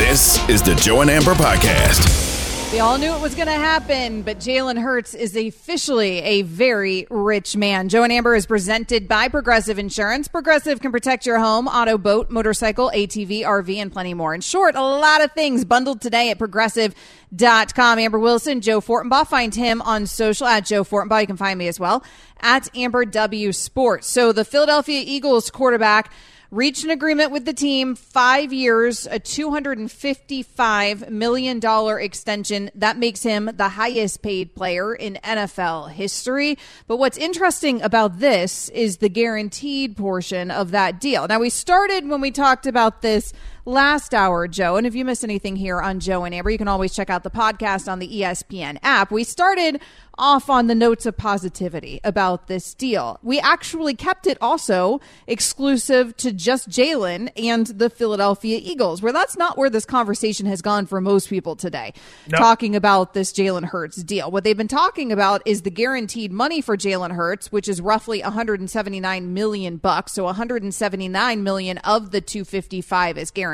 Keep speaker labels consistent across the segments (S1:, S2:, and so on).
S1: This is the Joe and Amber Podcast.
S2: We all knew it was going to happen, but Jalen Hurts is officially a very rich man. Joe and Amber is presented by Progressive Insurance. Progressive can protect your home, auto, boat, motorcycle, ATV, RV, and plenty more. In short, a lot of things bundled today at progressive.com. Amber Wilson, Joe Fortenbaugh. Find him on social at Joe Fortenbaugh. You can find me as well at Amber W Sports. So the Philadelphia Eagles quarterback reached an agreement with the team five years a $255 million extension. That makes him the highest paid player in nfl history. But what's interesting about this is the guaranteed portion of that deal. Now we started when we talked about this last hour, Joe. And if you missed anything here on Joe and Amber, you can always check out the podcast on the ESPN app. We started off on the notes of positivity about this deal. We actually kept it also exclusive to just Jalen and the Philadelphia Eagles, where that's not where this conversation has gone for most people today, talking about this Jalen Hurts deal. What they've been talking about is the guaranteed money for Jalen Hurts, which is roughly 179 million bucks. So 179 million of the 255 is guaranteed.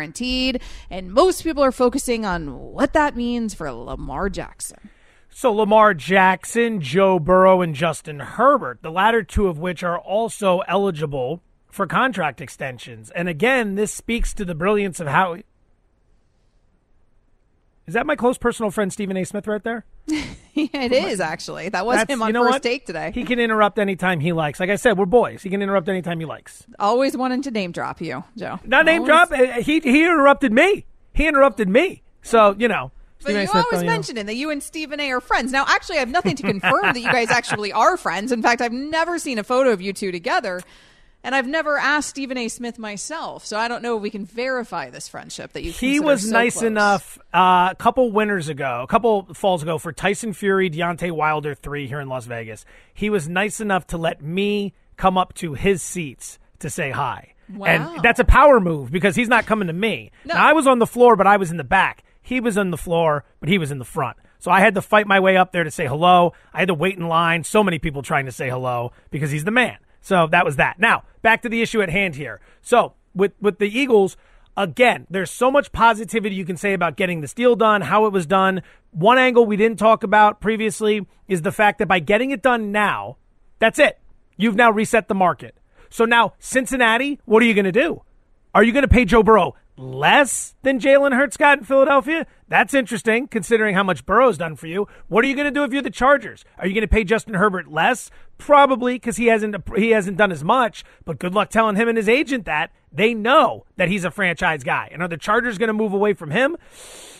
S2: And most people are focusing on what that means for Lamar Jackson.
S3: So Lamar Jackson, Joe Burrow, and Justin Herbert, the latter two of which are also eligible for contract extensions. And again, this speaks to the brilliance of how. Is that my close personal friend Stephen A. Smith right there?
S2: yeah, it is actually. That was That's, him on you know first what? take today.
S3: He can interrupt anytime he likes. Like I said, we're boys. He can interrupt anytime he likes.
S2: Always wanting to name drop you, Joe.
S3: Not name drop. Uh, he he interrupted me. He interrupted me. So you know,
S2: but you always mention it that you and Stephen A are friends. Now, actually, I have nothing to confirm that you guys actually are friends. In fact, I've never seen a photo of you two together. And I've never asked Stephen A. Smith myself, so I don't know if we can verify this friendship that you.
S3: He was
S2: so
S3: nice
S2: close.
S3: enough uh, a couple winters ago, a couple falls ago, for Tyson Fury, Deontay Wilder three here in Las Vegas. He was nice enough to let me come up to his seats to say hi.
S2: Wow.
S3: And that's a power move because he's not coming to me. No. Now, I was on the floor, but I was in the back. He was on the floor, but he was in the front. So I had to fight my way up there to say hello. I had to wait in line. So many people trying to say hello because he's the man. So that was that. Now, back to the issue at hand here. So with, with the Eagles, again, there's so much positivity you can say about getting this deal done, how it was done. One angle we didn't talk about previously is the fact that by getting it done now, that's it. You've now reset the market. So now, Cincinnati, what are you going to do? Are you going to pay Joe Burrow less than Jalen Hurts got in Philadelphia? That's interesting, considering how much Burrow's done for you. What are you going to do if you're the Chargers? Are you going to pay Justin Herbert less? Probably, because he hasn't he hasn't done as much. But good luck telling him and his agent that they know that he's a franchise guy. And are the Chargers going to move away from him?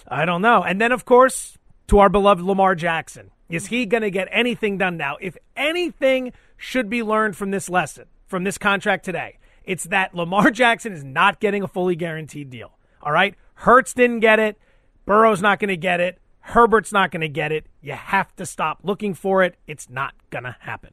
S3: I don't know. And then, of course, to our beloved Lamar Jackson, is he going to get anything done now? If anything should be learned from this lesson, from this contract today, it's that Lamar Jackson is not getting a fully guaranteed deal. All right? Hurts didn't get it. Burrow's not going to get it. Herbert's not going to get it. You have to stop looking for it. It's not going to happen.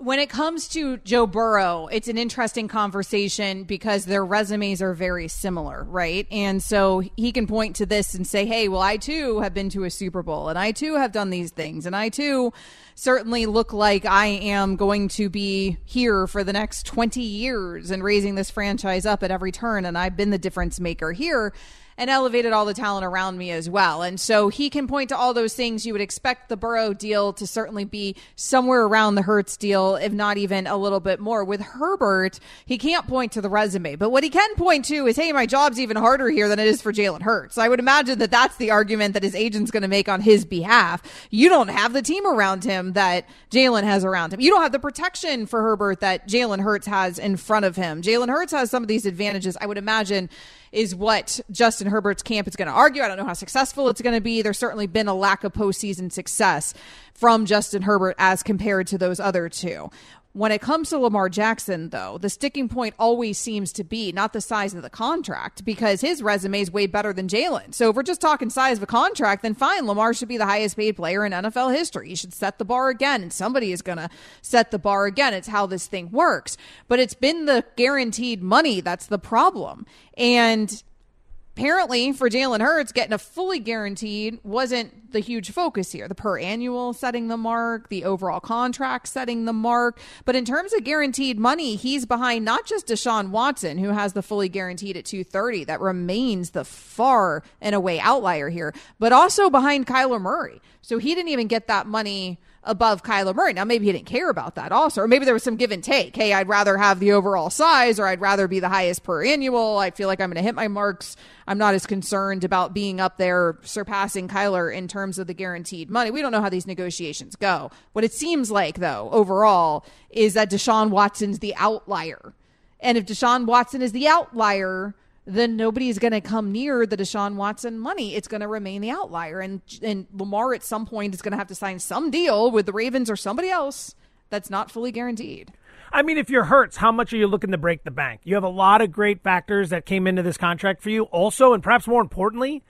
S2: When it comes to Joe Burrow, it's an interesting conversation because their resumes are very similar, right? And so he can point to this and say, hey, well, I too have been to a Super Bowl and I too have done these things and I too certainly look like I am going to be here for the next 20 years and raising this franchise up at every turn. And I've been the difference maker here and elevated all the talent around me as well. And so he can point to all those things. You would expect the Burrow deal to certainly be somewhere around the Hurts deal, if not even a little bit more. With Herbert, he can't point to the resume, but what he can point to is, hey, my job's even harder here than it is for Jalen Hurts. I would imagine that that's the argument that his agent's going to make on his behalf. You don't have the team around him that Jalen has around him. You don't have the protection for Herbert that Jalen Hurts has in front of him. Jalen Hurts has some of these advantages. I would imagine is what Justin Herbert's camp is going to argue. I don't know how successful it's going to be. There's certainly been a lack of postseason success from Justin Herbert as compared to those other two. When it comes to Lamar Jackson, though, the sticking point always seems to be not the size of the contract because his resume is way better than Jalen. So if we're just talking size of a contract, then fine, Lamar should be the highest paid player in NFL history. He should set the bar again, and somebody is going to set the bar again. It's how this thing works. But it's been the guaranteed money that's the problem. And apparently for Jalen Hurts, getting a fully guaranteed wasn't the huge focus here. The per annual setting the mark, the overall contract setting the mark. But in terms of guaranteed money, he's behind not just Deshaun Watson, who has the fully guaranteed at 230. That remains the far and away outlier here, but also behind Kyler Murray. So he didn't even get that money above Kyler Murray. Now, maybe he didn't care about that also, or maybe there was some give and take. Hey, I'd rather have the overall size, or I'd rather be the highest per annual. I feel like I'm going to hit my marks. I'm not as concerned about being up there surpassing Kyler in terms of the guaranteed money. We don't know how these negotiations go. What it seems like, though, overall, is that Deshaun Watson's the outlier. And if Deshaun Watson is the outlier, then nobody's going to come near the Deshaun Watson money. It's going to remain the outlier. And, and Lamar at some point is going to have to sign some deal with the Ravens or somebody else that's not fully guaranteed.
S3: I mean, if you're Hurts, how much are you looking to break the bank? You have a lot of great factors that came into this contract for you. Also, and perhaps more importantly,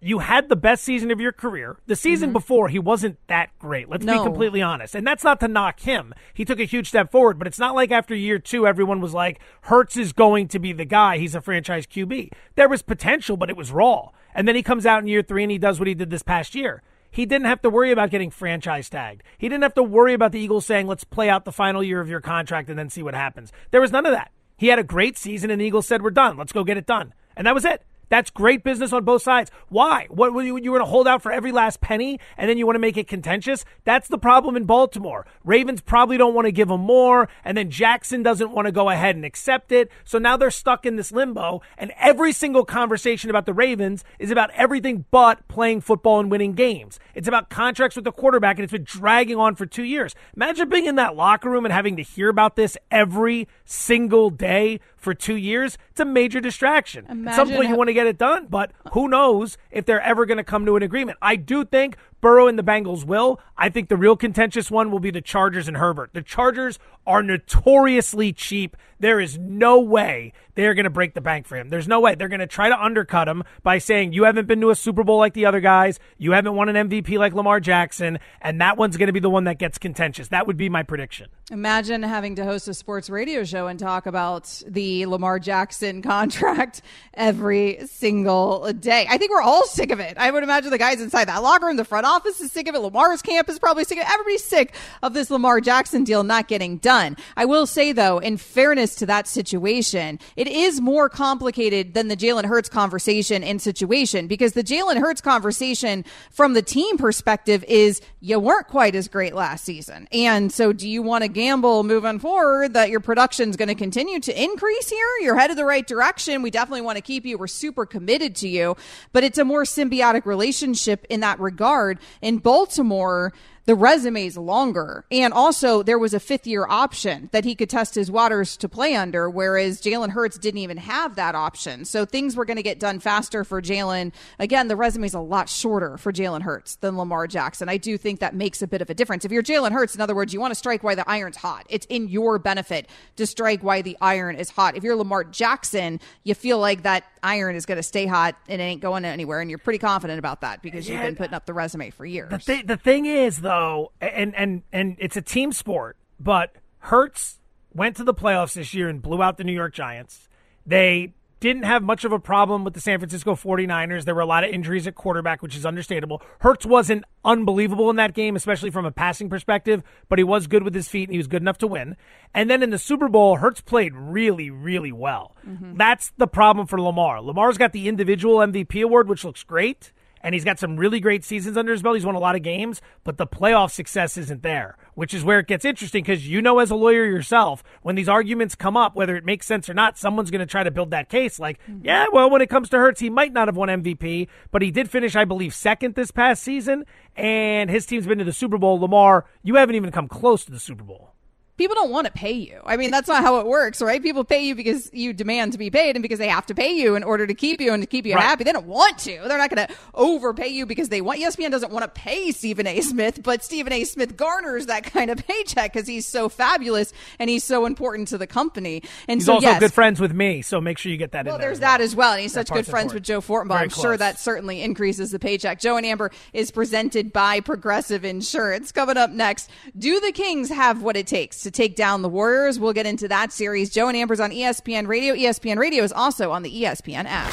S3: you had the best season of your career. The season mm-hmm. before, he wasn't that great. Let's no. be completely honest. And that's not to knock him. He took a huge step forward, but it's not like after year two, everyone was like, Hurts is going to be the guy. He's a franchise QB. There was potential, but it was raw. And then he comes out in year three and he does what he did this past year. He didn't have to worry about getting franchise tagged. He didn't have to worry about the Eagles saying, let's play out the final year of your contract and then see what happens. There was none of that. He had a great season and the Eagles said, we're done. Let's go get it done. And that was it. That's great business on both sides. Why? What you, you want to hold out for every last penny and then you want to make it contentious? That's the problem in Baltimore. Ravens probably don't want to give them more, and then Jackson doesn't want to go ahead and accept it. So now they're stuck in this limbo, and every single conversation about the Ravens is about everything but playing football and winning games. It's about contracts with the quarterback, and it's been dragging on for two years. Imagine being in that locker room and having to hear about this every single day for two years. It's a major distraction. Imagine At some point, you want to get it done, but who knows if they're ever going to come to an agreement. I do think Burrow and the Bengals will. I think the real contentious one will be the Chargers and Herbert. The Chargers are notoriously cheap. There is no way they're going to break the bank for him. There's no way. They're going to try to undercut him by saying, You haven't been to a Super Bowl like the other guys. You haven't won an MVP like Lamar Jackson. And that one's going to be the one that gets contentious. That would be my prediction.
S2: Imagine having to host a sports radio show and talk about the Lamar Jackson contract every single day. I think we're all sick of it. I would imagine the guys inside that locker room, the front office is sick of it. Lamar's camp is probably sick of it. Everybody's sick of this Lamar Jackson deal not getting done. I will say, though, in fairness to that situation, it is more complicated than the Jalen Hurts conversation and situation because the Jalen Hurts conversation from the team perspective is you weren't quite as great last season. And so do you want to gamble moving forward that your production is going to continue to increase here? You're headed the right direction. We definitely want to keep you. We're super committed to you, but it's a more symbiotic relationship in that regard. In Baltimore, the resume is longer. And also, there was a fifth year option that he could test his waters to play under, whereas Jalen Hurts didn't even have that option. So things were going to get done faster for Jalen. Again, the resume is a lot shorter for Jalen Hurts than Lamar Jackson. I do think that makes a bit of a difference. If you're Jalen Hurts, in other words, you want to strike while the iron's hot. It's in your benefit to strike while the iron is hot. If you're Lamar Jackson, you feel like that iron is going to stay hot and it ain't going anywhere. And you're pretty confident about that because you've been putting up the resume for years.
S3: The, th- the thing is, though, and and and it's a team sport, but Hurts went to the playoffs this year and blew out the New York Giants. They didn't have much of a problem with the San Francisco 49ers. There were a lot of injuries at quarterback, which is understandable. Hurts wasn't unbelievable in that game, especially from a passing perspective, but he was good with his feet and he was good enough to win. And then in the Super Bowl, Hurts played really, really well. Mm-hmm. That's the problem for Lamar. Lamar's got the individual MVP award, which looks great and he's got some really great seasons under his belt. He's won a lot of games, but the playoff success isn't there, which is where it gets interesting because you know, as a lawyer yourself, when these arguments come up, whether it makes sense or not, someone's going to try to build that case. Like, mm-hmm. yeah, well, when it comes to Hurts, he might not have won MVP, but he did finish, I believe, second this past season, and his team's been to the Super Bowl. Lamar, you haven't even come close to the Super Bowl.
S2: People don't want to pay you. I mean, that's not how it works, right? People pay you because you demand to be paid and because they have to pay you in order to keep you and to keep you right. happy. They don't want to. They're not going to overpay you because they want. ESPN doesn't want to pay Stephen A. Smith, but Stephen A. Smith garners that kind of paycheck because he's so fabulous and he's so important to the company. And
S3: he's
S2: so,
S3: also
S2: yes,
S3: good friends with me, so make sure you get that
S2: well,
S3: in there.
S2: there's
S3: well.
S2: that as well. And he's that such good friends important. with Joe Fortenbaugh.
S3: Very
S2: I'm
S3: close.
S2: sure that certainly increases the paycheck. Joe and Amber is presented by Progressive Insurance. Coming up next, do the Kings have what it takes to take down the Warriors? We'll get into that series. Joe and Amber's on ESPN Radio. ESPN Radio is also on the ESPN app.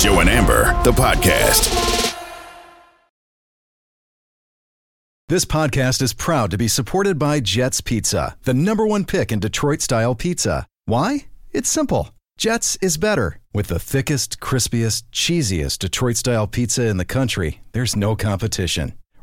S1: Joe and Amber, the podcast.
S4: This podcast is proud to be supported by Jets Pizza, the number one pick in Detroit style pizza. Why? It's simple. Jets is better. With the thickest, crispiest, cheesiest Detroit style pizza in the country, there's no competition.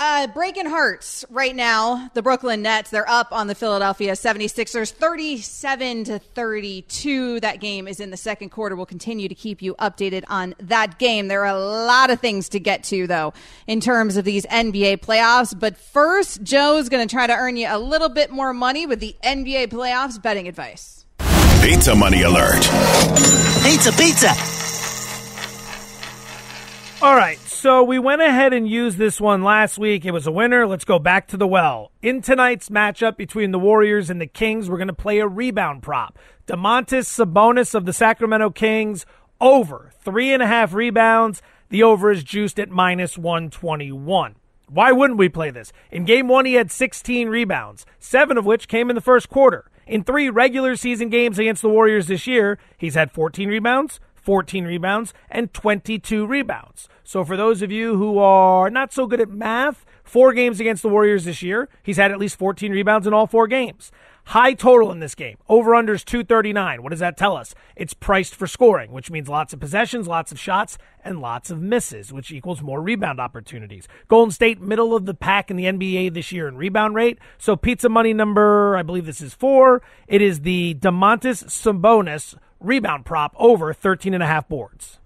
S2: Uh, breaking hearts right now. The Brooklyn Nets, they're up on the Philadelphia 76ers 37 to 32. That game is in the second quarter. We'll continue to keep you updated on that game. There are a lot of things to get to, though, in terms of these NBA playoffs. But first, Joe's going to try to earn you a little bit more money with the NBA playoffs betting advice.
S1: Pizza money alert.
S5: Pizza, pizza.
S3: All right, so we went ahead and used this one last week. It was a winner. Let's go back to the well. In tonight's matchup between the Warriors and the Kings, we're going to play a rebound prop. Domantas Sabonis of the Sacramento Kings over three and a half rebounds. The over is juiced at minus 121. Why wouldn't we play this? In game one, he had 16 rebounds, seven of which came in the first quarter. In three regular season games against the Warriors this year, he's had 14 rebounds, 14 rebounds, and 22 rebounds. So for those of you who are not so good at math, four games against the Warriors this year, he's had at least 14 rebounds in all four games. High total in this game. Over unders 239. What does that tell us? It's priced for scoring, which means lots of possessions, lots of shots, and lots of misses, which equals more rebound opportunities. Golden State, middle of the pack in the NBA this year in rebound rate. So pizza money number, I believe this is four. It is the Domantas Sabonis rebound prop over 13 and a half boards.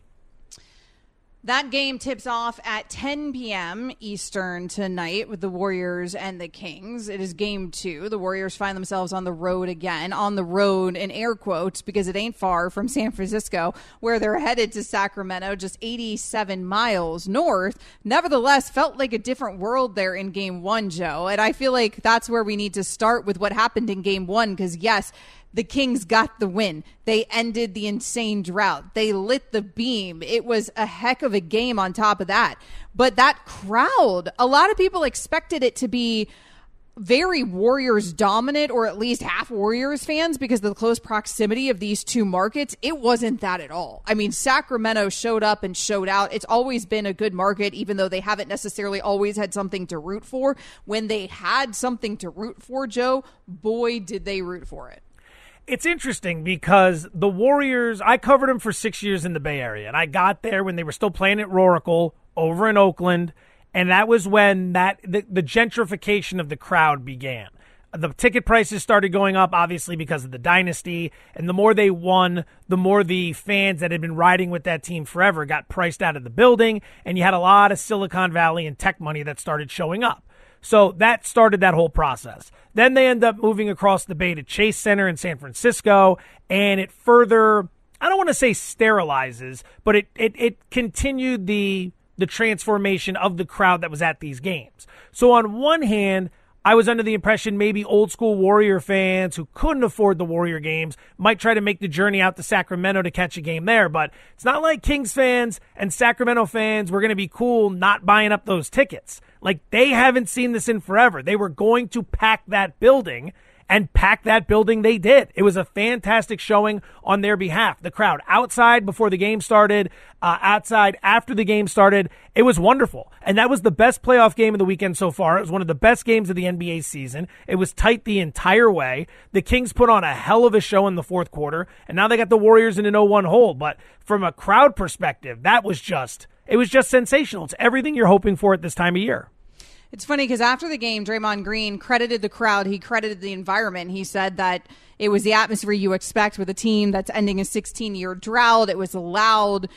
S2: That game tips off at 10 p.m. Eastern tonight with the Warriors and the Kings. It is game two. The Warriors find themselves on the road again, on the road in air quotes, because it ain't far from San Francisco, where they're headed to Sacramento, just 87 miles north. Nevertheless, felt like a different world there in game one, Joe. And I feel like that's where we need to start with what happened in game one, because yes, the Kings got the win. They ended the insane drought. They lit the beam. It was a heck of a game on top of that. But that crowd, a lot of people expected it to be very Warriors dominant or at least half Warriors fans because of the close proximity of these two markets. It wasn't that at all. I mean, Sacramento showed up and showed out. It's always been a good market, even though they haven't necessarily always had something to root for. When they had something to root for, Joe, boy, did they root for it
S3: it's interesting because the Warriors, I covered them for six years in the Bay Area, and I got there when they were still playing at Oracle over in Oakland, and that was when that the, the gentrification of the crowd began. the ticket prices started going up, obviously, because of the dynasty. And the more they won, the more the fans that had been riding with that team forever got priced out of the building. And you had a lot of Silicon Valley and tech money that started showing up. So that started that whole process. Then they end up moving across the bay to Chase Center in San Francisco, and it further, I don't want to say sterilizes, but it, it, it continued the the transformation of the crowd that was at these games. So on one hand, I was under the impression maybe old school Warrior fans who couldn't afford the Warrior games might try to make the journey out to Sacramento to catch a game there. But it's not like Kings fans and Sacramento fans were going to be cool not buying up those tickets. Like they haven't seen this in forever. They were going to pack that building and pack that building they did. It was a fantastic showing on their behalf. The crowd outside before the game started, uh, outside after the game started. It was wonderful. And that was the best playoff game of the weekend so far. It was one of the best games of the NBA season. It was tight the entire way. The Kings put on a hell of a show in the fourth quarter, and now they got the Warriors in an 0-1 hole. But from a crowd perspective, that was just, it was just sensational. It's everything you're hoping for at this time of year.
S2: It's funny because after the game, Draymond Green credited the crowd. He credited the environment. He said that it was the atmosphere you expect with a team that's ending a 16 year drought. It was loud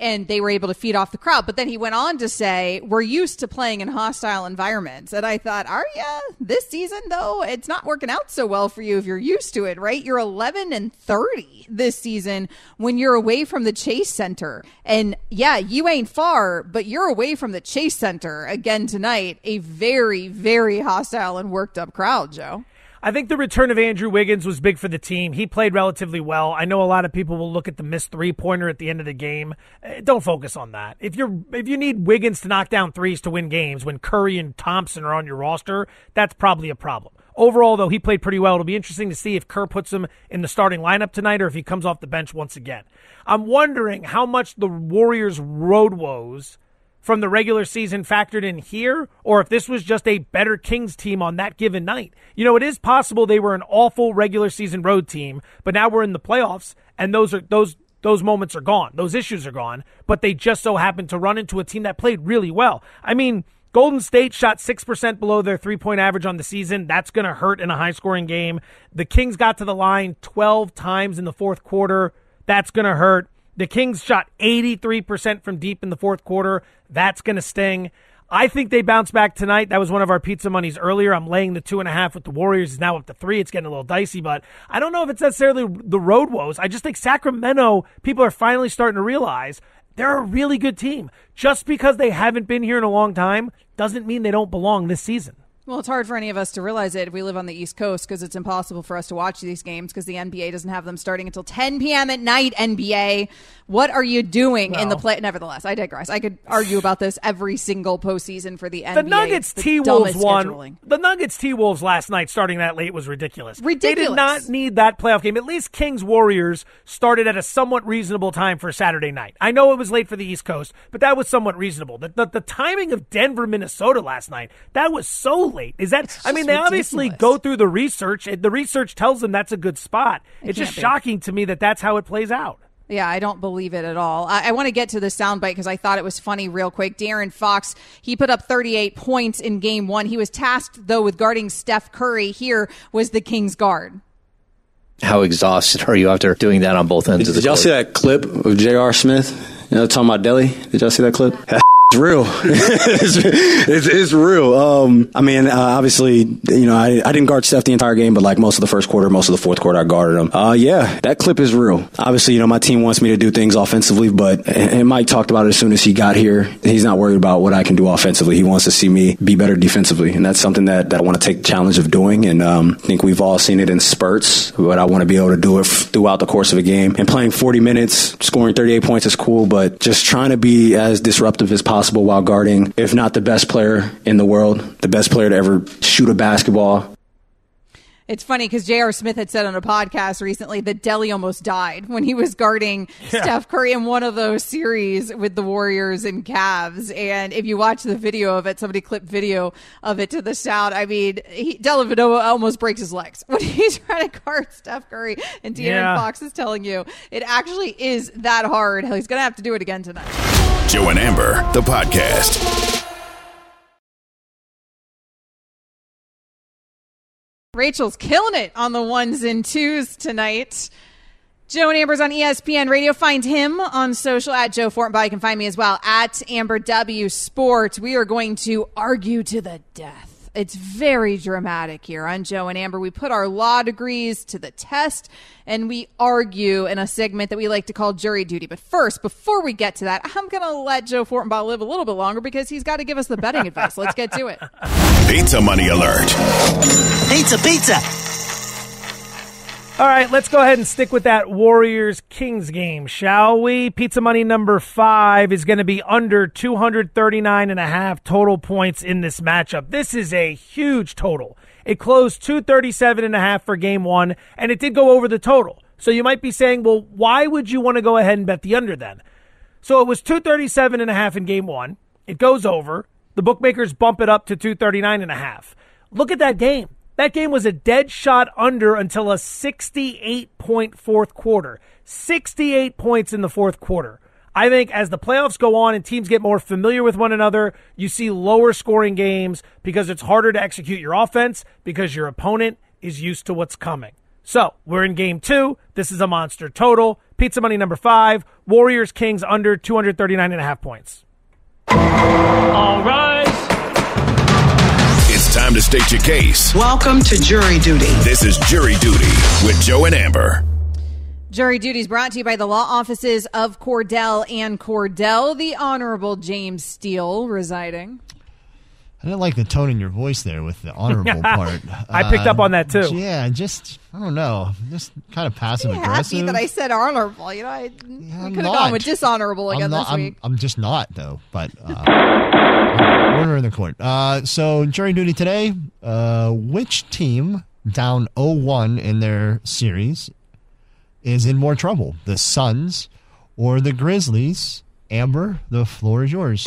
S2: and they were able to feed off the crowd. But then he went on to say, We're used to playing in hostile environments. And I thought, Are you? This season, though, it's not working out so well for you if you're used to it, right? You're 11 and 30 this season when you're away from the Chase Center. And yeah, you ain't far, but you're away from the Chase Center again tonight. A very, very hostile and worked up crowd, Joe.
S3: I think the return of Andrew Wiggins was big for the team. He played relatively well. I know a lot of people will look at the missed three pointer at the end of the game. Eh, don't focus on that. If you're if you need Wiggins to knock down threes to win games when Curry and Thompson are on your roster, that's probably a problem. Overall, though, he played pretty well. It'll be interesting to see if Kerr puts him in the starting lineup tonight or if he comes off the bench once again. I'm wondering how much the Warriors' road woes from the regular season factored in here, or if this was just a better Kings team on that given night. You know, it is possible they were an awful regular season road team, but now we're in the playoffs, and those are those those moments are gone. Those issues are gone, but they just so happened to run into a team that played really well. I mean, Golden State shot 6% below their three point average on the season. That's going to hurt in a high scoring game. The Kings got to the line 12 times in the fourth quarter. That's going to hurt. The Kings shot 83% from deep in the fourth quarter. That's going to sting. I think they bounce back tonight. That was one of our pizza monies earlier. I'm laying the two and a half with the Warriors. It's now up to three. It's getting a little dicey, but I don't know if it's necessarily the road woes. I just think Sacramento, people are finally starting to realize they're a really good team. Just because they haven't been here in a long time doesn't mean they don't belong this season.
S2: Well, it's hard for any of us to realize it if we live on the East Coast because it's impossible for us to watch these games because the NBA doesn't have them starting until 10 p.m. at night. NBA, what are you doing well, in the play? Nevertheless, I digress. I could argue about this every single postseason for the NBA.
S3: The Nuggets T Wolves won. The Nuggets T Wolves last night, starting that late, was ridiculous.
S2: Ridiculous.
S3: They did not need that playoff game. At least Kings Warriors started at a somewhat reasonable time for Saturday night. I know it was late for the East Coast, but that was somewhat reasonable. The, the, the timing of Denver, Minnesota last night, that was so late. Is that? I mean, they ridiculous. obviously go through the research. The research tells them that's a good spot. It it's just be. shocking to me that that's how it plays out.
S2: Yeah, I don't believe it at all. I, I want to get to the soundbite because I thought it was funny real quick. De'Aaron Fox, he put up 38 points in game one. He was tasked, though, with guarding Steph Curry. Here was the Kings guard.
S6: How exhausted are you after doing that on both ends
S7: did,
S6: of the court?
S7: Did y'all
S6: court?
S7: see that clip of J.R. Smith? You know, talking about Delly? Did y'all see that clip? It's real. it's, it's, it's, real. Um, I mean, uh, obviously, you know, I, I didn't guard Steph the entire game, but like most of the first quarter, most of the fourth quarter, I guarded him. Uh, yeah, that clip is real. Obviously, you know, my team wants me to do things offensively, but and Mike talked about it as soon as he got here. He's not worried about what I can do offensively. He wants to see me be better defensively, and that's something that, that I want to take the challenge of doing. And um, I think we've all seen it in spurts, but I want to be able to do it throughout the course of a game. And playing 40 minutes, scoring 38 points is cool, but just trying to be as disruptive as possible while guarding if not the best player in the world, the best player to ever shoot a basketball.
S2: It's funny because J.R. Smith had said on a podcast recently that Delly almost died when he was guarding yeah. Steph Curry in one of those series with the Warriors and Cavs. And if you watch the video of it, somebody clipped video of it to the sound. I mean, he, Dellavedova almost breaks his legs when he's trying to guard Steph Curry. And De'Aaron yeah. Fox is telling you it actually is that hard. He's going to have to do it again tonight.
S1: Joe and Amber, the podcast.
S2: Rachel's killing it on the ones and twos tonight. Joe and Amber's on ESPN Radio. Find him on social at Joe Fortenbaugh. You can find me as well at Amber W Sports. We are going to argue to the death. It's very dramatic here on Joe and Amber. We put our law degrees to the test and we argue in a segment that we like to call jury duty. But first, before we get to that, I'm going to let Joe Fortenbaugh live a little bit longer because he's got to give us the betting advice. Let's get to it.
S1: Pizza money alert.
S5: Pizza, pizza.
S3: All right, let's go ahead and stick with that Warriors Kings game, shall we? Pizza money number five is going to be under 239 and a half total points in this matchup. This is a huge total. It closed 237 and a half for game one, and it did go over the total. So you might be saying, well, why would you want to go ahead and bet the under then? So it was 237 and a half in game one. It goes over. The bookmakers bump it up to 239 and a half. Look at that game. That game was a dead shot under until a 68 point fourth quarter. 68 points in the fourth quarter. I think as the playoffs go on and teams get more familiar with one another, you see lower scoring games because it's harder to execute your offense because your opponent is used to what's coming. So we're in game two. This is a monster total. Pizza money number five. Warriors Kings under 239 and a half points.
S8: All right.
S1: It's time to state your case.
S9: Welcome to Jury Duty.
S1: This is Jury Duty with Joe and Amber.
S2: Jury Duty is brought to you by the law offices of Cordell and Cordell, the Honorable James Steele residing.
S10: I didn't like the tone in your voice there with the honorable part.
S3: I picked up on that too.
S10: Yeah, just I don't know, just kind of passive
S2: Happy
S10: aggressive.
S2: Happy that I said honorable. You know, I,
S10: I'm
S2: could have gone with dishonorable again
S10: I'm not,
S2: this
S10: I'm,
S2: week.
S10: I'm just not though. But uh, order in the court. Uh, so jury duty today. Uh, which team down 0-1 in their series is in more trouble? The Suns or the Grizzlies? Amber, the floor is yours.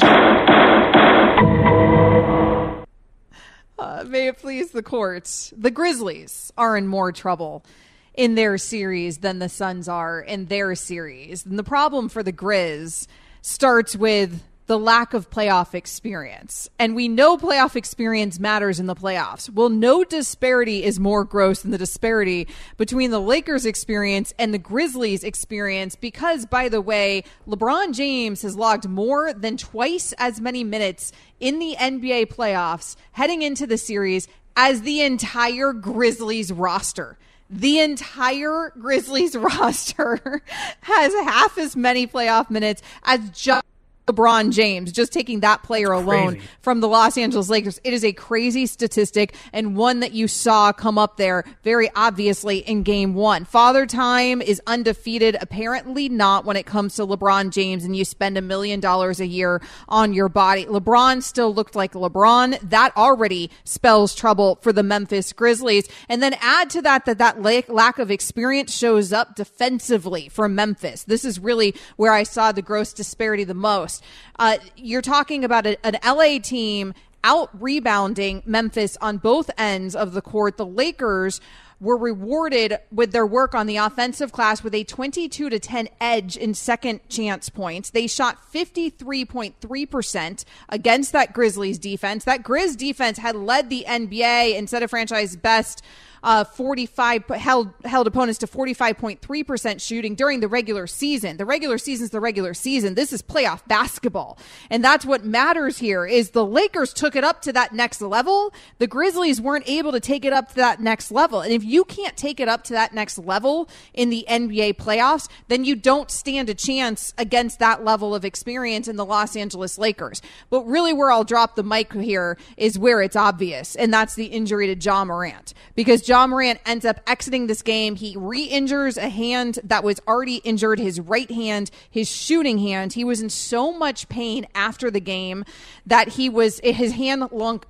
S2: Uh, may it please the court. The Grizzlies are in more trouble in their series than the Suns are in their series. And the problem for the Grizz starts with the lack of playoff experience. And we know playoff experience matters in the playoffs. Well, no disparity is more gross than the disparity between the Lakers experience and the Grizzlies experience because, by the way, LeBron James has logged more than twice as many minutes in the NBA playoffs heading into the series as the entire Grizzlies roster the entire Grizzlies roster has half as many playoff minutes as just LeBron James, just taking that player alone from the Los Angeles Lakers. It is a crazy statistic and one that you saw come up there very obviously in game one. Father time is undefeated, apparently not when it comes to LeBron James and you spend a million dollars a year on your body. LeBron still looked like LeBron. That already spells trouble for the Memphis Grizzlies. And then add to that that that lack of experience shows up defensively for Memphis. This is really where I saw the gross disparity the most. Uh, you're talking about a, an LA team out rebounding Memphis on both ends of the court. The Lakers were rewarded with their work on the offensive class with a 22 to 10 edge in second chance points. They shot 53.3% against that Grizzlies defense. That Grizz defense had led the NBA instead of franchise best uh, 45 held held opponents to 45.3% shooting during the regular season. The regular season's the regular season. This is playoff basketball. And that's what matters here is the Lakers took it up to that next level. The Grizzlies weren't able to take it up to that next level. And if you can't take it up to that next level in the NBA playoffs, then you don't stand a chance against that level of experience in the Los Angeles Lakers. But really where I'll drop the mic here is where it's obvious, and that's the injury to Ja Morant. Because Ja Morant ends up exiting this game. He re injures a hand that was already injured, his right hand, his shooting hand. He was in so much pain after the game that he was, his hand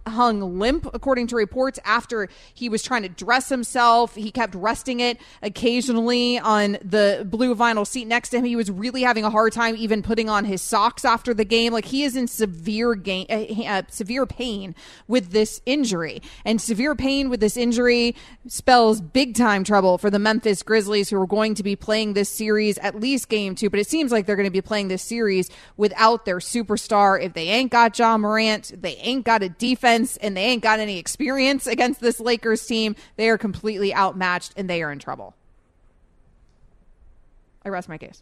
S2: hung limp, according to reports, after he was trying to dress himself. He kept resting it occasionally on the blue vinyl seat next to him. He was really having a hard time even putting on his socks after the game. Like he is in severe gain, uh, uh, severe pain with this injury, and severe pain with this injury spells big time trouble for the Memphis Grizzlies, who are going to be playing this series at least game two. But it seems like they're going to be playing this series without their superstar. If they ain't got Ja Morant, they ain't got a defense, and they ain't got any experience against this Lakers team, they are completely outmatched and they are in trouble. I rest my case.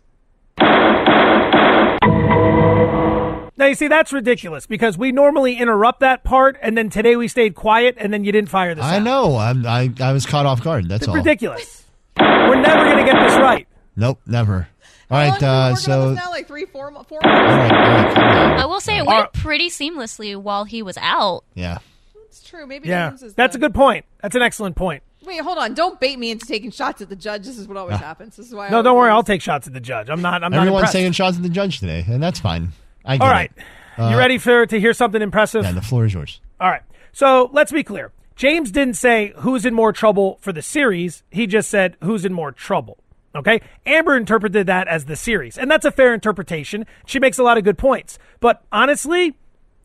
S3: Now you see that's ridiculous because we normally interrupt that part, and then today we stayed quiet, and then you didn't fire this.
S10: I
S3: out.
S10: know. I'm, I I was caught off guard. That's
S3: It's
S10: all.
S3: ridiculous. We're never going to get this right.
S10: Nope, never. All
S2: How
S10: right.
S2: have we been
S10: Uh,
S2: working on
S10: so
S2: this now, like three, four, mo- four
S10: all right, all right.
S9: I will say it went pretty seamlessly while he was out.
S10: yeah.
S2: It's true. Maybe
S3: Yeah,
S2: is
S3: that's
S2: the-
S3: a good point. That's an excellent point.
S2: Wait, hold on. Don't bait me into taking shots at the judge. This is what always happens. This is why.
S3: No,
S2: always
S3: don't worry.
S2: lose.
S3: I'll take shots at the judge. I'm not. I'm not
S10: Everyone's
S3: impressed.
S10: taking shots at the judge today, and that's fine. I get
S3: All right,
S10: it.
S3: you
S10: Uh,
S3: ready for to hear something impressive?
S10: Yeah, the floor is yours.
S3: All right. So let's be clear. James didn't say who's in more trouble for the series. He just said who's in more trouble. Okay. Amber interpreted that as the series, and that's a fair interpretation. She makes a lot of good points. But honestly,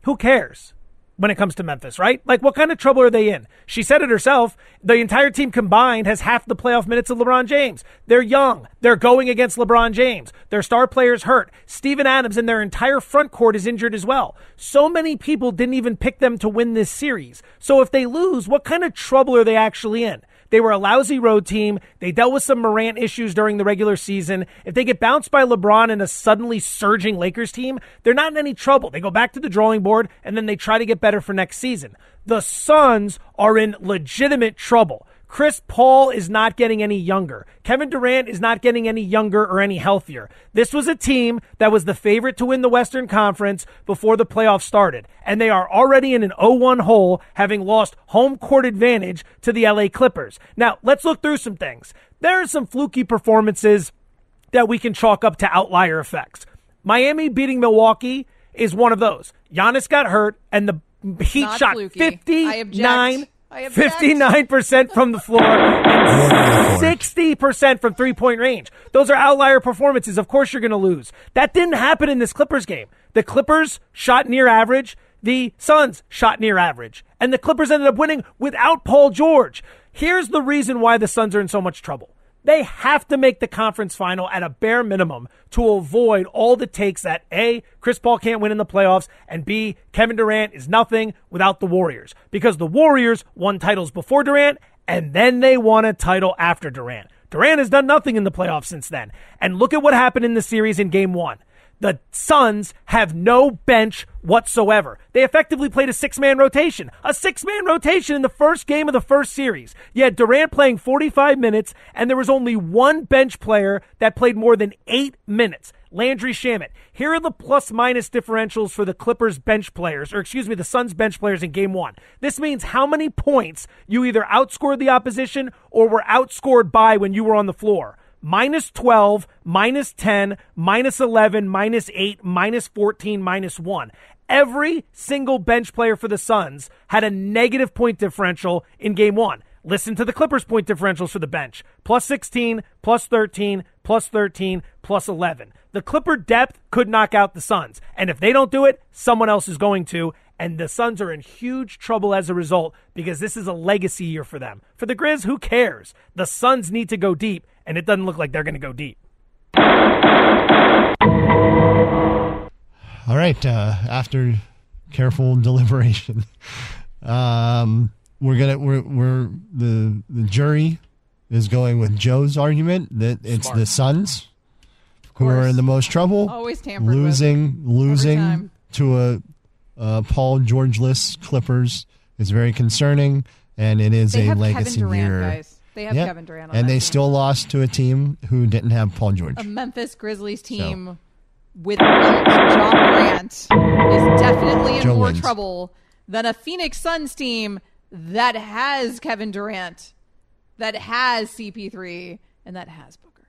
S3: who cares when it comes to Memphis, right? Like, what kind of trouble are they in? She said it herself. The entire team combined has half the playoff minutes of LeBron James. They're young. They're going against LeBron James. Their star players hurt. Steven Adams and their entire front court is injured as well. So many people didn't even pick them to win this series. So if they lose, what kind of trouble are they actually in? They were a lousy road team. They dealt with some Morant issues during the regular season. If they get bounced by LeBron and a suddenly surging Lakers team, they're not in any trouble. They go back to the drawing board and then they try to get better for next season. The Suns are in legitimate trouble. Chris Paul is not getting any younger. Kevin Durant is not getting any younger or any healthier. This was a team that was the favorite to win the Western Conference before the playoffs started, and they are already in an 0-1 hole, having lost home court advantage to the LA Clippers. Now, let's look through some things. There are some fluky performances that we can chalk up to outlier effects. Miami beating Milwaukee is one of those. Giannis got hurt, and the Heat
S2: Not
S3: shot
S2: fluky. I
S3: 59
S2: object. I object.
S3: 59% from the floor and 60% from three point range. Those are outlier performances. Of course, you're going to lose. That didn't happen in this Clippers game. The Clippers shot near average. The Suns shot near average. And the Clippers ended up winning without Paul George. Here's the reason why the Suns are in so much trouble. They have to make the conference final at a bare minimum to avoid all the takes that A, Chris Paul can't win in the playoffs, and B, Kevin Durant is nothing without the Warriors. Because the Warriors won titles before Durant, and then they won a title after Durant. Durant has done nothing in the playoffs since then. And look at what happened in the series in game one. The Suns have no bench whatsoever. They effectively played a six man rotation. A six man rotation in the first game of the first series. You had Durant playing 45 minutes, and there was only one bench player that played more than eight minutes. Landry Shamet. Here are the plus minus differentials for the Clippers bench players, or excuse me, the Suns bench players in game one. This means how many points you either outscored the opposition or were outscored by when you were on the floor minus 12, minus 10, minus 11, minus 8, minus 14, minus 1. Every single bench player for the Suns had a negative point differential in game one. Listen to the Clippers point differentials for the bench plus 16, plus 13, plus 13, plus 11. The Clipper depth could knock out the Suns. And if they don't do it, someone else is going to. And the Suns are in huge trouble as a result because this is a legacy year for them. For the Grizz, who cares? The Suns need to go deep, and it doesn't look like they're going to go deep.
S10: All right. Uh, after careful deliberation, um, we're gonna we're we're the the jury is going with Joe's argument that it's
S2: Smart.
S10: the Suns who are in the most trouble.
S2: Always tampered with.
S10: losing losing to a, a Paul George-less Clippers is very concerning, and it is
S2: They
S10: a
S2: have Kevin
S10: legacy
S2: Durant,
S10: year.
S2: guys. They have
S10: Yep.
S2: Kevin Durant on
S10: and
S2: that
S10: they
S2: team.
S10: still lost to a team who didn't have Paul George.
S2: A Memphis Grizzlies team with Ja Morant is definitely in
S10: Joe
S2: more
S10: wins.
S2: trouble than a Phoenix Suns team that has Kevin Durant, that has CP3, and that has Booker.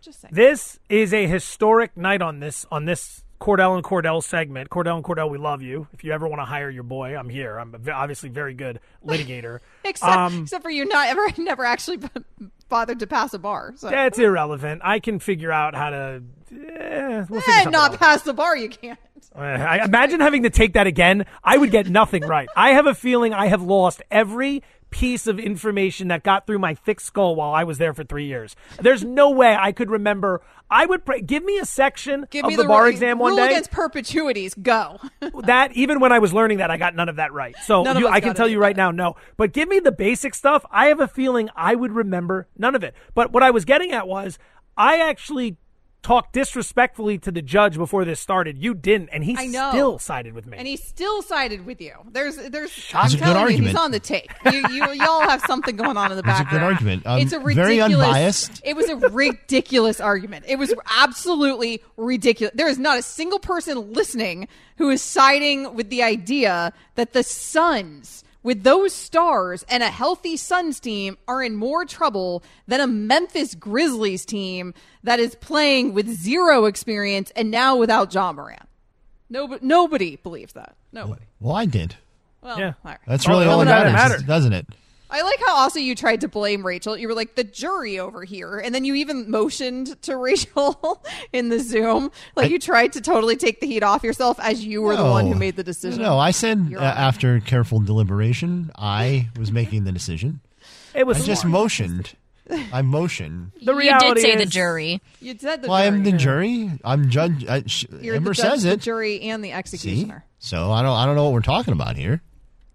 S2: Just saying.
S3: This is a historic night on this on this Cordell and Cordell segment. Cordell and Cordell, we love you. If you ever want to hire your boy, I'm here. I'm a v- obviously very good litigator.
S2: Except,
S3: Um,
S2: except for you not ever never actually bothered to pass a bar. So.
S3: That's irrelevant. I can figure out how to. Eh, we'll
S2: Eh, not
S3: out.
S2: pass the bar, you can't.
S3: Uh, I imagine having to take that again. I would get nothing right. I have a feeling I have lost every piece of information that got through my thick skull while I was there for three years. There's no way I could remember. I would pray, give me a section
S2: Give
S3: of the,
S2: the
S3: bar
S2: rule-
S3: exam one
S2: rule
S3: day.
S2: against perpetuities. Go.
S3: that even when I was learning that, I got none of that right. So you, I can tell you right now, no. But give me the basic stuff. I have a feeling I would remember none of it. But what I was getting at was, I actually talked disrespectfully to the judge before this started. You didn't, and he still sided with me.
S2: And he still sided with you. There's, there's.
S10: That's
S2: I'm
S10: a good
S2: telling you,
S10: argument.
S2: he's on the take. You, you, y'all have something going on in the background.
S10: That's a
S2: background.
S10: good argument. Um,
S2: it's a
S10: very
S2: ridiculous.
S10: unbiased.
S2: It was a ridiculous argument. It was absolutely ridiculous. There is not a single person listening who is siding with the idea that the Suns. With those stars and a healthy Suns team are in more trouble than a Memphis Grizzlies team that is playing with zero experience and now without Ja Morant. Nobody, nobody believes that. Nobody.
S10: Well, I did.
S2: Well,
S3: Yeah.
S2: all right.
S10: That's really
S3: Oh,
S10: all that
S3: that
S10: matters,
S3: matters.
S10: doesn't it?
S2: I like how also you tried to blame Rachel. You were like the jury over here, and then you even motioned to Rachel in the Zoom, like
S10: I-
S2: you tried to totally take the heat off yourself as you were the one who made the decision.
S10: No, I said uh, after careful deliberation, I was making the decision.
S3: it was
S10: I just motioned. I motioned.
S3: the reality you
S9: did say the jury.
S2: You said the
S10: Well, I am
S2: jury.
S10: the jury. I'm judge. I, sh-
S2: You're
S10: Amber
S2: the judge,
S10: says
S2: the
S10: it.
S2: jury, and the
S10: See,
S2: executioner.
S10: so I don't. I don't know what we're talking about here.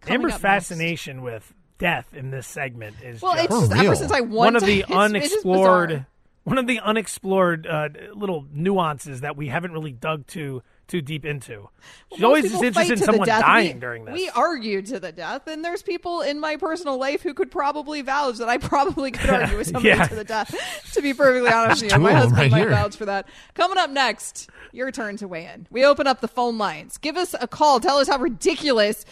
S2: Coming
S3: Amber's
S2: up next.
S3: fascination with death in this segment is
S2: Well,
S3: just
S2: it's just ever
S10: real.
S2: since I won
S3: one of the
S2: it's- it's
S3: unexplored
S2: bizarre.
S3: one of the unexplored uh, little nuances that we haven't really dug too too deep into. She's
S2: Most
S3: always just interested in someone dying
S2: we,
S3: during this.
S2: We argued to the death, and there's people in my personal life who could probably vouch that I probably could argue with somebody
S3: Yeah.
S2: to the death. To be perfectly honest with
S10: There's
S2: you, my
S10: two of them
S2: husband
S10: right
S2: might
S10: here.
S2: vouch for that. Coming up next, your turn to weigh in. We open up the phone lines. Give us a call. Tell us how ridiculous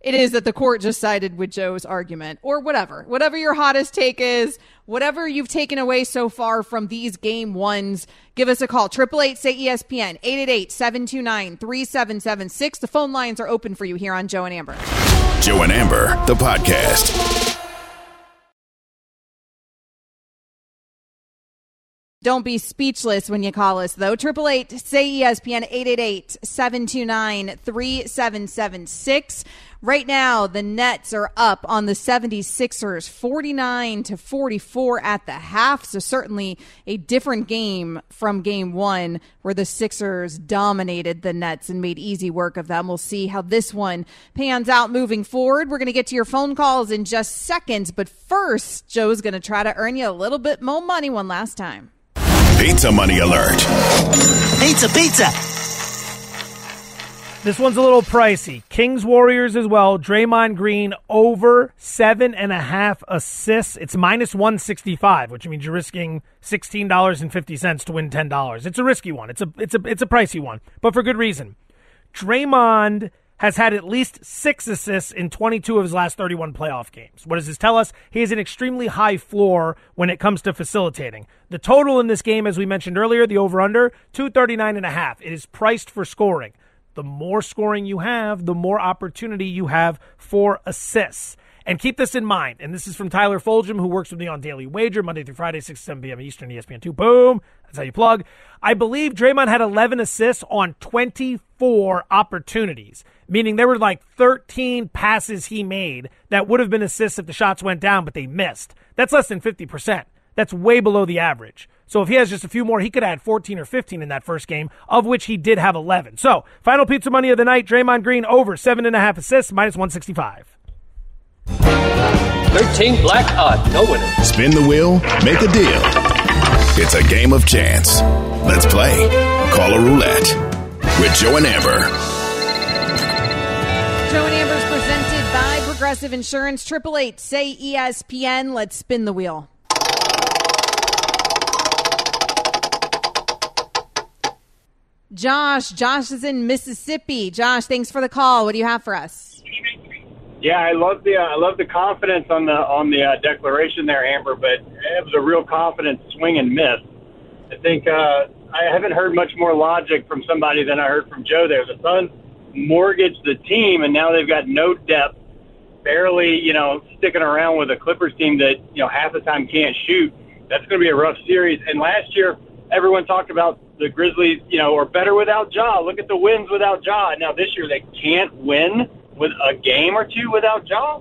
S2: it is that the court just sided with Joe's argument, or whatever. Whatever your hottest take is, whatever you've taken away so far from these game ones, give us a call. Triple eight say ESPN 888-729-3776. The phone lines are open for you here on Joe and Amber.
S1: Joe and Amber, the podcast.
S2: Don't be speechless when you call us, though. Triple eight say ESPN 888-729-3776. Right now, the Nets are up on the 76ers 49 to 44 at the half. So certainly a different game from game one where the Sixers dominated the Nets and made easy work of them. We'll see how this one pans out moving forward. We're going to get to your phone calls in just seconds. But first, Joe's going to try to earn you a little bit more money one last time.
S1: Pizza money alert.
S5: Pizza, pizza.
S3: This one's a little pricey. Kings Warriors as well. Draymond Green over seven and a half assists. It's minus one sixty five, which means you're risking sixteen dollars and fifty cents to win ten dollars. It's a risky one. It's a it's a it's a pricey one, but for good reason. Draymond has had at least six assists in 22 of his last 31 playoff games. What does this tell us? He has an extremely high floor when it comes to facilitating. The total in this game, as we mentioned earlier, the over under, 239 and a half. It is priced for scoring. The more scoring you have, the more opportunity you have for assists. And keep this in mind. And this is from Tyler Fulghum, who works with me on Daily Wager, Monday through Friday, 6 7 p.m. Eastern, E ESPN2. Boom. That's how you plug. I believe Draymond had 11 assists on 24 opportunities, meaning there were like 13 passes he made that would have been assists if the shots went down, but they missed. That's less than 50%. That's way below the average. So if he has just a few more, he could add 14 or 15 in that first game, of which he did have 11. So final pizza money of the night: Draymond Green over seven and a half assists, minus 165.
S8: 13 black odd, no winner.
S1: Spin the wheel, make a deal. It's a game of chance. Let's play. Caller Roulette with Joe and Amber.
S2: Progressive Insurance. Triple eight say ESPN. Let's spin the wheel. Josh, Josh is in Mississippi. Josh, thanks for the call. What do you have for us?
S11: Yeah, I love the uh, I love the confidence on the on the uh, declaration there, Amber. But it was a real confident swing and miss. I think uh, I haven't heard much more logic from somebody than I heard from Joe there. The Suns mortgaged the team, and now they've got no depth, barely you know sticking around with a Clippers team that you know half the time can't shoot. That's going to be a rough series. And last year, everyone talked about the Grizzlies, you know, are better without Ja. Look at the wins without Ja. Now this year they can't win with a game or two without Ja.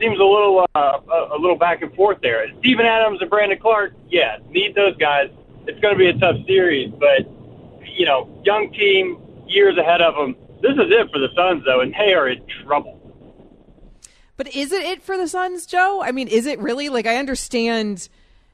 S11: seems a little uh, a, little back and forth there. Steven Adams and Brandon Clarke, yeah, need those guys. It's going to be a tough series, but you know, young team, years ahead of them. This is it for the Suns, though, and they are in trouble.
S2: But is it it for the Suns, Joe? I mean, is it really? Like, I understand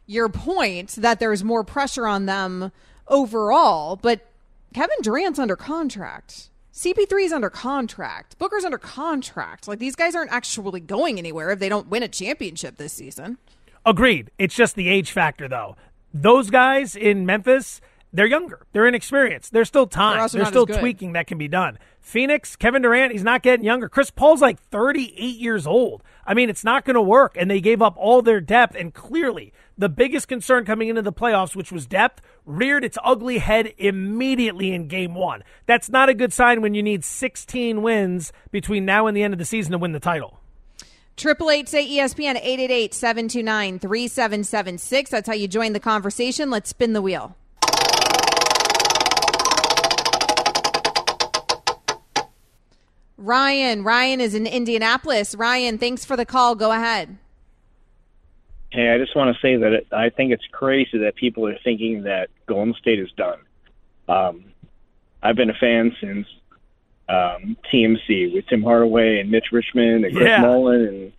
S2: your point that there's more pressure on them overall, but Kevin Durant's under contract. CP3 is under contract. Booker's under contract. Like these guys aren't actually going anywhere if they don't win a championship this season.
S3: Agreed. It's just the age factor, though. Those guys in Memphis, they're younger. They're inexperienced. There's still time.
S2: They're,
S3: There's still tweaking that can be done. Phoenix, Kevin Durant, he's not getting younger. Chris Paul's like 38 years old. I mean, it's not going to work. And they gave up all their depth. And clearly, the biggest concern coming into the playoffs, which was depth, reared its ugly head immediately in game one. That's not a good sign when you need 16 wins between now and the end of the season to win the title.
S2: Triple eight say ESPN 888-729-3776. That's how you join the conversation. Let's spin the wheel. Ryan, Ryan is in Indianapolis. Ryan, thanks for the call. Go ahead.
S12: Hey, I just want to say that it, I think it's crazy that people are thinking that Golden State is done. Um, I've been a fan since um, TMC with Tim Hardaway and Mitch Richmond and Chris
S3: Yeah.
S12: Mullin and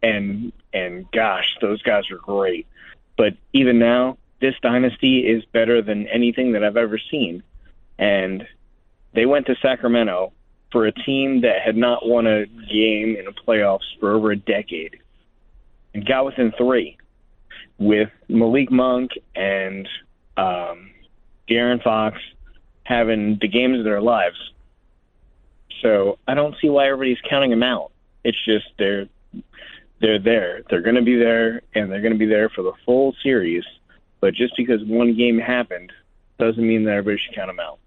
S12: and and gosh, those guys are great. But even now, this dynasty is better than anything that I've ever seen. And they went to Sacramento for a team that had not won a game in the playoffs for over a decade and got within three with Malik Monk and um, De'Aaron Fox having the games of their lives. So I don't see why everybody's counting them out. It's just they're they're there. They're going to be there, and they're going to be there for the full series. But just because one game happened doesn't mean that everybody should count them out.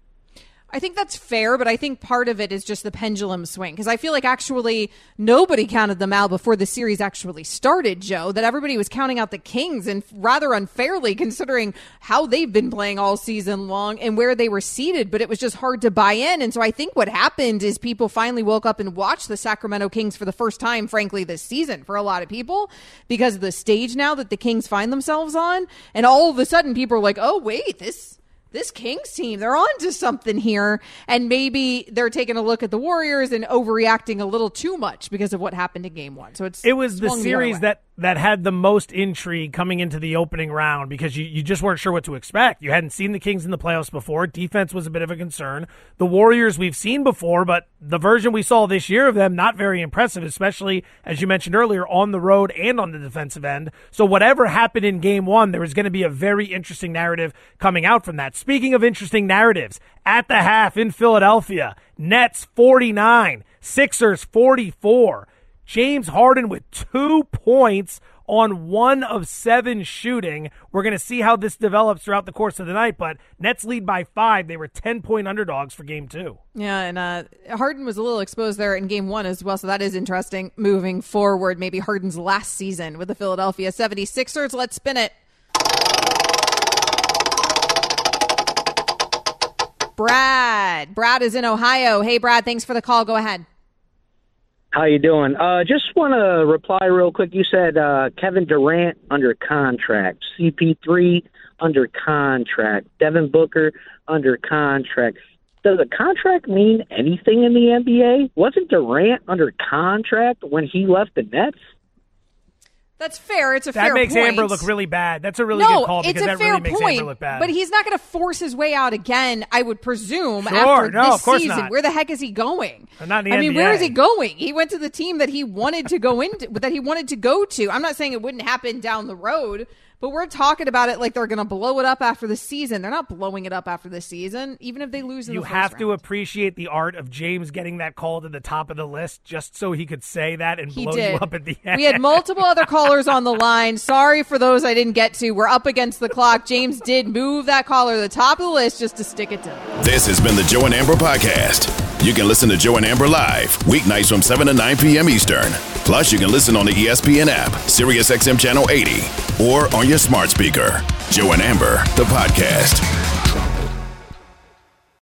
S2: I think that's fair, but I think part of it is just the pendulum swing because I feel like actually nobody counted them out before the series actually started, Joe. That everybody was counting out the Kings and rather unfairly considering how they've been playing all season long and where they were seated, but it was just hard to buy in. And so I think what happened is people finally woke up and watched the Sacramento Kings for the first time, frankly, this season for a lot of people because of the stage now that the Kings find themselves on. And all of a sudden people are like, oh, wait, this this Kings team, they're on to something here. And maybe they're taking a look at the Warriors and overreacting a little too much because of what happened in game one. So it's
S3: It was the series
S2: way.
S3: that that had the most intrigue coming into the opening round because you, you just weren't sure what to expect. You hadn't seen the Kings in the playoffs before. Defense was a bit of a concern. The Warriors we've seen before, but the version we saw this year of them not very impressive, especially as you mentioned earlier on the road and on the defensive end. So whatever happened in game 1, there was going to be a very interesting narrative coming out from that. Speaking of interesting narratives, at the half in Philadelphia, Nets 49, Sixers 44. James Harden with two points on one of seven shooting. We're going to see how this develops throughout the course of the night, but Nets lead by five. They were 10 point underdogs for game two.
S2: Yeah, and uh, Harden was a little exposed there in game one as well, so that is interesting moving forward. Maybe Harden's last season with the Philadelphia 76ers. Let's spin it. Brad. Brad is in Ohio. Hey, Brad, thanks for the call. Go ahead.
S13: How you doing? Uh, just want to reply real quick. You said uh, Kevin Durant under contract, CP3 under contract, Devin Booker under contract. Does a contract mean anything in the NBA? Wasn't Durant under contract when he left the Nets?
S2: That's fair. It's a
S3: that
S2: fair That
S3: makes
S2: point.
S3: Amber look really bad. That's a really
S2: no,
S3: good call
S2: it's
S3: because
S2: a
S3: that
S2: fair
S3: really makes
S2: point,
S3: Amber look bad.
S2: But he's not going to force his way out again. I would presume
S3: Sure,
S2: after
S3: no,
S2: this
S3: of course
S2: season.
S3: not.
S2: Where the heck is he going?
S3: Not in the
S2: I mean, where is he going? He went to the team that he wanted to go into, that he wanted to go to. I'm not saying it wouldn't happen down the road, but we're talking about it like they're going to blow it up after the season. They're not blowing it up after the season, even if they lose in
S3: you
S2: the first
S3: have
S2: round.
S3: to appreciate the art of James getting that call to the top of the list just so he could say that and
S2: He
S3: blow
S2: did.
S3: you up at the end.
S2: We had multiple other callers on the line. Sorry for those I didn't get to. We're up against the clock. James did move that caller to the top of the list just to stick it to him.
S1: This has been the Joe and Amber Podcast. You can listen to Joe and Amber live weeknights from 7 to 9 p.m. Eastern. Plus, you can listen on the ESPN app, SiriusXM Channel 80, or on your smart speaker. Joe and Amber, the podcast.